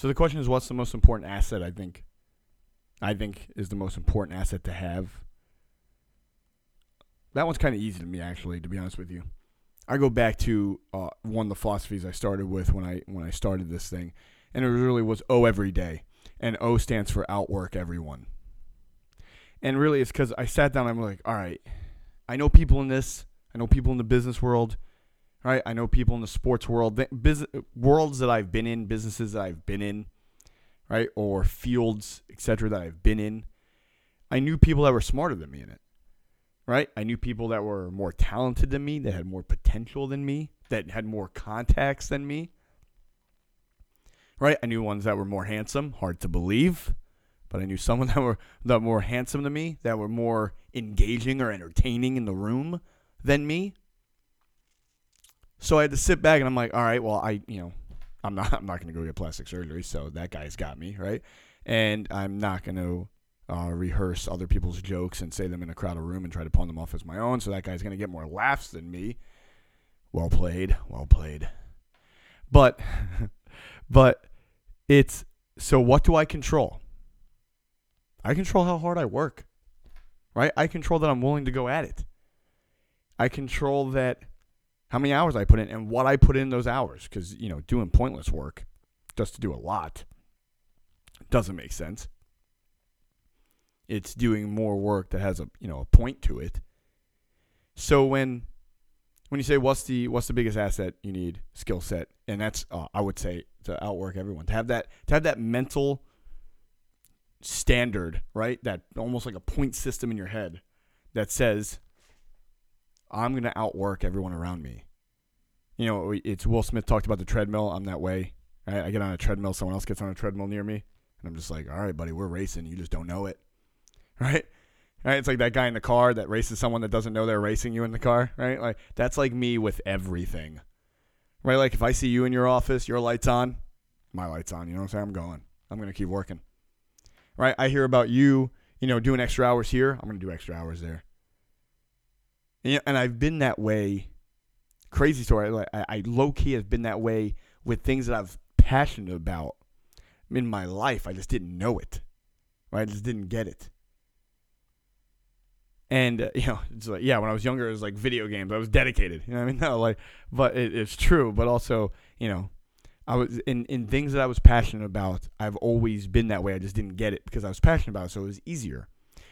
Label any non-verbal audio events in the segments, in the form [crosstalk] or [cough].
So the question is, what's the most important asset? I think. I think is the most important asset to have. That one's kind of easy to me, actually, to be honest with you. I go back to uh, one of the philosophies I started with when I when I started this thing, and it really was OWE every day, and OWE stands for outwork everyone. And really, it's because I sat down. I'm like, all right, I know people in this. I know people in the business world. Right, I know people in the sports world, business worlds that I've been in, businesses that I've been in, right, or fields, etc. that I've been in. I knew people that were smarter than me in it right? I knew people that were more talented than me, that had more potential than me, that had more contacts than me. Right? I knew ones that were more handsome, hard to believe, but I knew someone [laughs] that were that were more handsome than me, that were more engaging or entertaining in the room than me. So I had to sit back and I'm like, all right, well, I, you know, I'm not [laughs] I'm not going to go get plastic surgery, so that guy's got me, right? And I'm not going to uh, rehearse other people's jokes and say them in a crowded room and try to pawn them off as my own. So that guy's going to get more laughs than me. Well played, well played. But, [laughs] but it's so. What do I control? I control how hard I work, right? I control that I'm willing to go at it. I control that how many hours I put in and what I put in those hours. Because you know, doing pointless work just to do a lot doesn't make sense it's doing more work that has a you know a point to it. So when when you say what's the what's the biggest asset you need skill set and that's uh, I would say to outwork everyone to have that to have that mental standard right that almost like a point system in your head that says I'm gonna outwork everyone around me. You know, it's Will Smith talked about the treadmill. I'm that way. I, I get on a treadmill, someone else gets on a treadmill near me, and I'm just like, all right, buddy, we're racing. You just don't know it [laughs] right? Right? It's like that guy in the car that races someone that doesn't know they're racing you in the car, right? Like that's like me with everything. Right? Like if I see you in your office, your lights on, my lights on, you know what I'm saying? I'm going. I'm going to keep working. Right? I hear about you, you know, doing extra hours here, I'm going to do extra hours there. And I've been that way. Crazy story. Like I low key have been that way with things that I've passionate about in my life. I just didn't know it. Right? I just didn't get it. And uh, [laughs] you know, it's like yeah, when I was younger, it was like video games. I was dedicated. You know what I mean? [laughs] No, like, but it, it's true. But also, you know, I was in in things that I was passionate about. I've always been that way. I just didn't get it because I was passionate about it, so it was easier.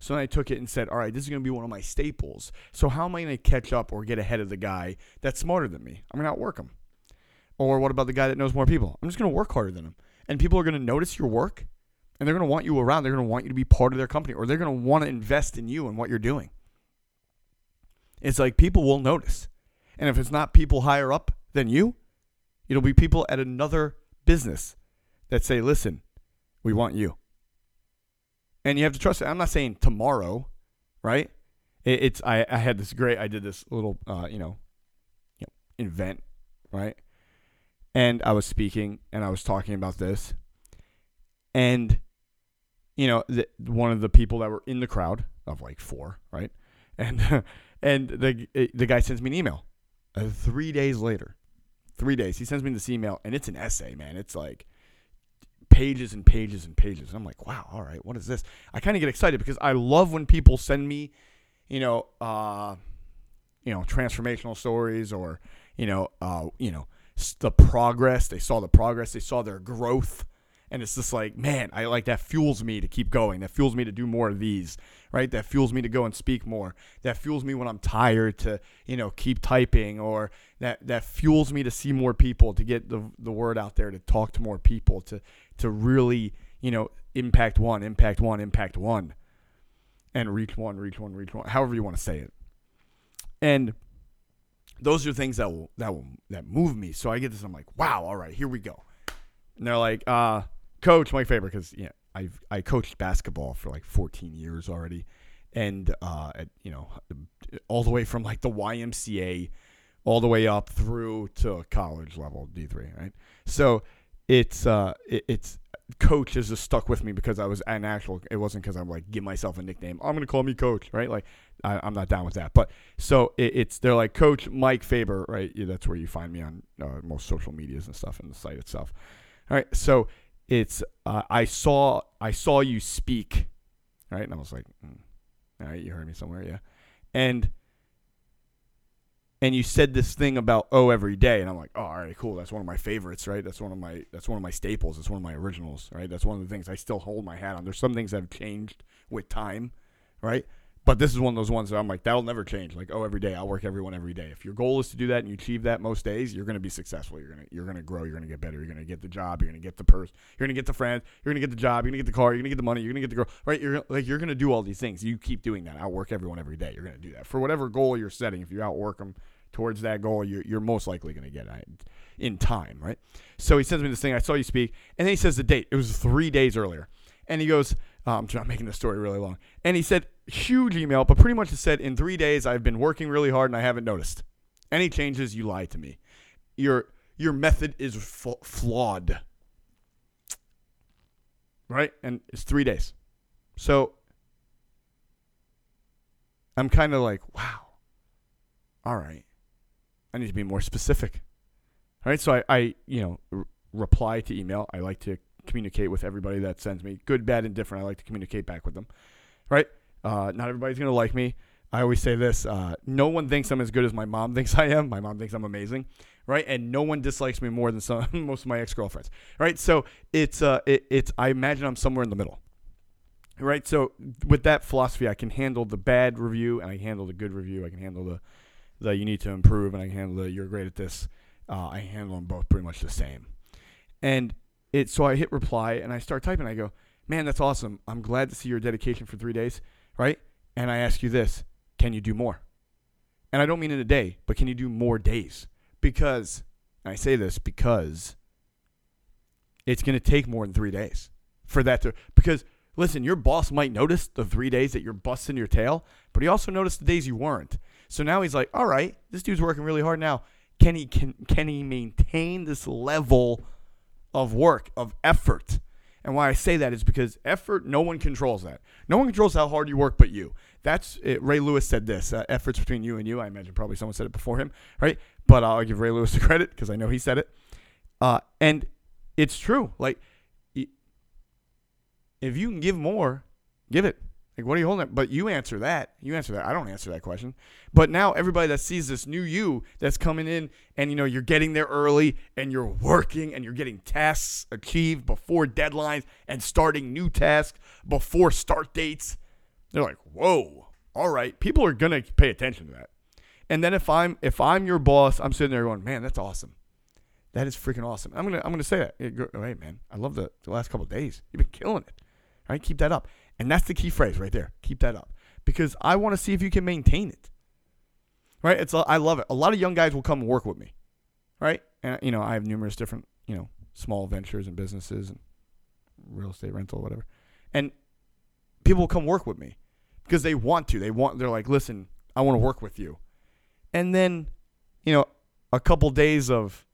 So then I took it and said, all right, this is going to be one of my staples. So how am I going to catch up or get ahead of the guy that's smarter than me? I'm going to outwork him. Or what about the guy that knows more people? I'm just going to work harder than him. And people are going to notice your work and they're going to want you around. They're going to want you to be part of their company or they're going to want to invest in you and what you're doing. It's like people will notice. And if it's not people higher up than you, it'll be people at another business that say, listen, we want you. And you have to trust it. I'm not saying tomorrow, right? It, it's I, I had this great I did this little uh, you know, you know right? And I was speaking and I was talking about this. And you know, the, one of the people that were in the crowd of like four, right? [laughs] And and the the guy sends me an email. Uh, three days later, three days, he sends me this email, and it's an essay, man. It's like pages and pages and pages. And I'm like, wow, all right, what is this? I kind of get excited because I love when people send me, you know, uh, you know, transformational stories or you know, uh, you know, the progress. They saw the progress. They saw their growth and it's just like man i like that fuels me to keep going. That fuels me to do more of these right? That fuels me to go and speak more. That fuels me when i'm tired to you know keep typing or that that fuels me to see more people to get the, the word out there to talk to more people to to really you know impact one impact one impact one. And reach one reach one reach one however you want to say it. And those are things that will that will that move me. So i get this i'm like wow all right here we go. And they're like uh coach Mike Faber because yeah I've I coached basketball for like 14 years already, and uh, at, you know all the way from like the YMCA all the way up through to college level D3 right? So it's uh it, it's coach has just stuck with me because I was an actual it wasn't because I'm like give myself a nickname I'm gonna call me coach right? Like I, am not down with that. But so it, it's they're like coach Mike Faber right? Yeah, that's where you find me on uh, most social medias and stuff and the site itself. All right so it's uh, I saw I saw you speak, right? And I was like, mm, all right, you heard me somewhere, yeah. And and you said this thing about oh every day. And i'm like oh all right cool that's one of my favorites right? That's one of my that's one of my staples that's one of my originals right? That's one of the things i still hold my hat on. There's some things that have changed with time right but this is one of those ones that I'm like, that'll never change. Like, oh, every day I'll work everyone every day. If your goal is to do that and you achieve that most days, you're gonna be successful. You're gonna you're gonna grow. You're gonna get better. You're gonna get the job. You're gonna get the purse. You're gonna get the friends. You're gonna get the job. You're gonna get the car. You're gonna get the money. You're gonna get the girl. Right? You're like you're gonna do all these things. You keep doing that. Outwork everyone every day. You're gonna do that for whatever goal you're setting. If you outwork them towards that goal, you're you're most likely gonna get it in time. Right? So he sends me this thing. I saw you speak, and then he says the date. It was three days earlier, and he goes. Um, I'm not making the story really long. And he said, huge email, but pretty much it said, in three days, I've been working really hard and I haven't noticed. Any changes, you lied to me. Your, your method is f- flawed. Right? And it's three days. So I'm kind of like, wow. All right. I need to be more specific. All right. So I, I you know, r- reply to email. I like to communicate with everybody that sends me good, bad, and different. I like to communicate back with them. Right? Uh, not everybody's gonna like me. I always say this: uh, no one thinks I'm as good as my mom [laughs] thinks I am. My mom thinks I'm amazing, right? And no one dislikes me more than some [laughs] most of my ex girlfriends, right? So it's uh, it, it's I imagine I'm somewhere in the middle, right? So with that philosophy, I can handle the bad review and I can handle the good review. I can handle the the you need to improve and I can handle the you're great at this. Uh, I handle them both pretty much the same, and it so I hit reply and I start typing. I go, man, that's awesome. I'm glad to see your dedication for three days right? And I ask you this can you do more? And I don't mean in a day, but can you do more days? Because, I say this because it's going to take more than three days for that to, because listen, your boss might notice the three days that you're busting your tail, but he also noticed the days you weren't. So now he's like, all right, this dude's working really hard now. Can he can can he maintain this level of work, of effort? And why I say that is because effort, no one controls that. No one controls how hard you work but you. That's it. Ray Lewis said this uh, efforts between you and you. I imagine probably someone said it before him, right? But I'll give Ray Lewis the [laughs] credit because I know he said it. Uh, and it's true. Like, if you can give more, give it. Like, what are you holding up? But you answer that. You answer that. I don't answer that question. But now everybody that sees this new you that's coming in and, you know, you're getting there early and you're working and you're getting tasks achieved before deadlines and starting new tasks before start dates, they're like, whoa, all right. People are to pay attention to that. And then if I'm if I'm your boss, I'm sitting there going, man, that's awesome. That is freaking awesome. I'm gonna I'm gonna say that. Hey, man, I love the, the last couple days. You've been killing it. All right, keep that up. And that's the key phrase right there. Keep that up because I want to see if you can maintain it. Right? It's I love it. A lot of young guys will come work with me. Right? And you know, I have numerous different, you know, small ventures and businesses and real estate rental whatever. And people will come work with me because they want to. They want they're like, "Listen, I want to work with you." And then, you know, a couple days of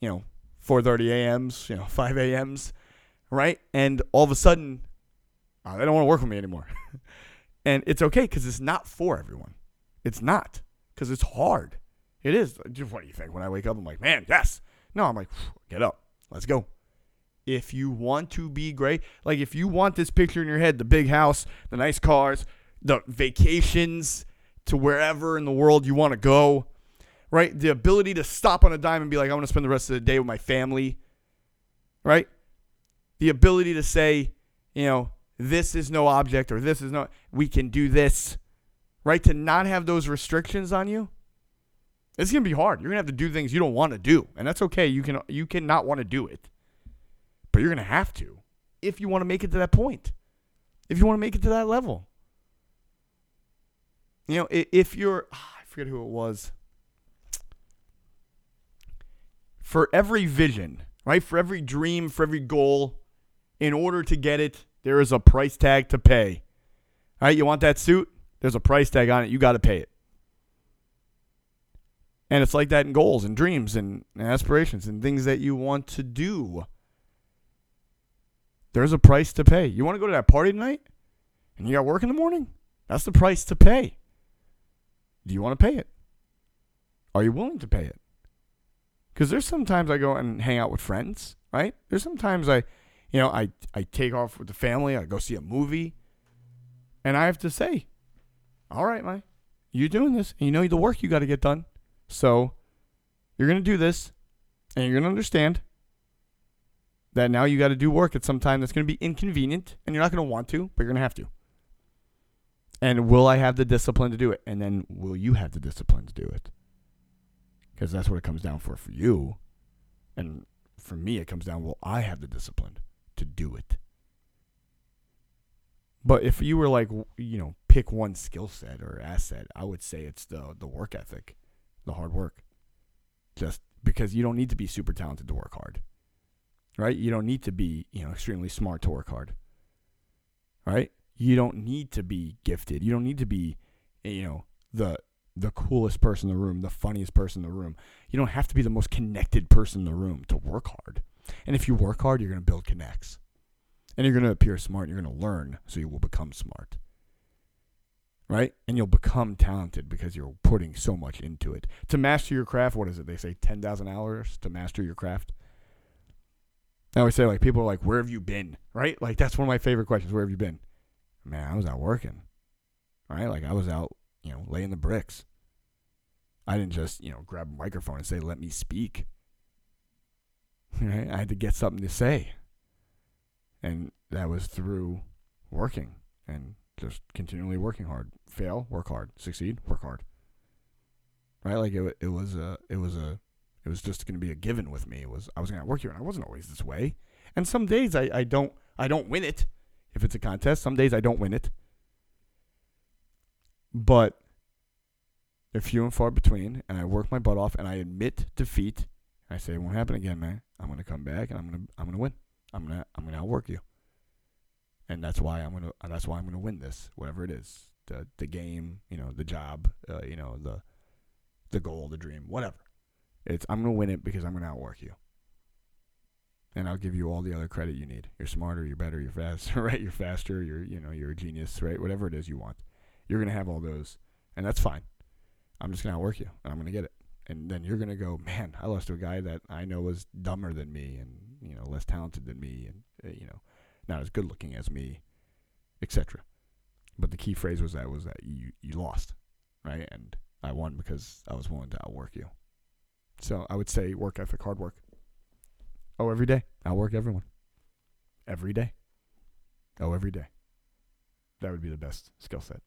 you know, 4:30 a.m.s, you know, [laughs] 5 a.m.s, right? And all of a sudden uh, they don't want to work with me anymore. [laughs] and it's okay because it's not for everyone. It's not because it's hard. It is. What do you think? When I wake up, I'm like, man, yes. No, I'm like, get up. Let's go. If you want to be great, like if you want this picture in your head, the big house, the nice cars, the vacations to wherever in the world you want to go, right? The ability to stop on a dime and be like, I want to spend the rest of the day with my family, right? The ability to say, you know, this is no object or this is no we can do this. Right? To not have those restrictions on you? It's going to be hard. You're going to have to do things you don't want to do and that's okay. You can you can not want to do it. But you're going to have to if you want to make it to that point. If you want to make it to that level. You know if you're oh, i forget who it was. For every vision right? For every dream for every goal in order to get it there is a price tag to pay. All right, you want that suit? There's a price tag on it. You got to pay it. And it's like that in goals and dreams and aspirations and things that you want to do. There's a price to pay. You want to go to that party tonight and you got work in the morning? That's the price to pay. Do you want to pay it? Are you willing to pay it? Because there's sometimes I go and hang out with friends, right? There's sometimes I, you know, I I take off with the family. I go see a movie, and I have to say, all right, man, you're doing this, and you know the work you got to get done. So you're gonna do this, and you're gonna understand that now you got to do work at some time that's gonna be inconvenient, and you're not gonna want to, but you're gonna have to. And will I have the discipline to do it? And then will you have the discipline to do it? Because that's what it comes down for for you. And for me, it comes down, will I have the discipline to do it? But if you were like, you know, pick one skill set or asset, I would say it's the the work ethic, the hard work. Just because you don't need to be super talented to work hard. Right? You don't need to be, you know, extremely smart to work hard. Right? You don't need to be gifted. You don't need to be, eh, you know, the the coolest person in the room, the funniest person in the room. You don't have to be the most connected person in the room to work hard. And if you work hard, you're going to build connects. And you're going to appear smart. You're going to learn, so you will become smart. Right? And you'll become talented because you're putting so much into it. To master your craft, what is it? They say 10,000 hours to master your craft. I always say, like, people are like, where have you been? Right? Like, that's one of my favorite questions. Where have you been? Man, I was out working. Right? Like, I was out, you know, laying the bricks. I didn't just, you know, grab a microphone and say, let me speak. [laughs] Right? I had to get something to say. And that was through working and just continually working hard. Fail, work hard. Succeed, work hard. Right? Like it, it was a, it was a, it was just going to be a given with me. It was I was going to work here, and I wasn't always this way. And some days I, I don't, I don't win it. If it's a contest, some days I don't win it. But they're few and far between, and I work my butt off, and I admit defeat. I say it won't happen again, man. I'm gonna come back, and I'm gonna I'm gonna win. I'm gonna I'm gonna outwork you, and that's why I'm gonna that's why I'm gonna win this, whatever it is, the the game, you know, the job, uh, you know, the the goal, the dream, whatever. It's I'm gonna win it because I'm gonna outwork you, and I'll give you all the other credit you need. You're smarter, you're better, you're faster, [laughs] right? You're faster, you're you know you're a genius, right? Whatever it is you want, you're gonna have all those, and that's fine. I'm just gonna outwork you, and I'm gonna get it. And then you're gonna go, man. I lost to a guy that I know was dumber than me, and you know less talented than me, and uh, you know not as good looking as me, etc. But the key phrase was that was that you you lost, right? And I won because I was willing to outwork you. So I would say work ethic, hard work. Oh, every day. Outwork everyone. Every day. Oh, every day. That would be the best skill set.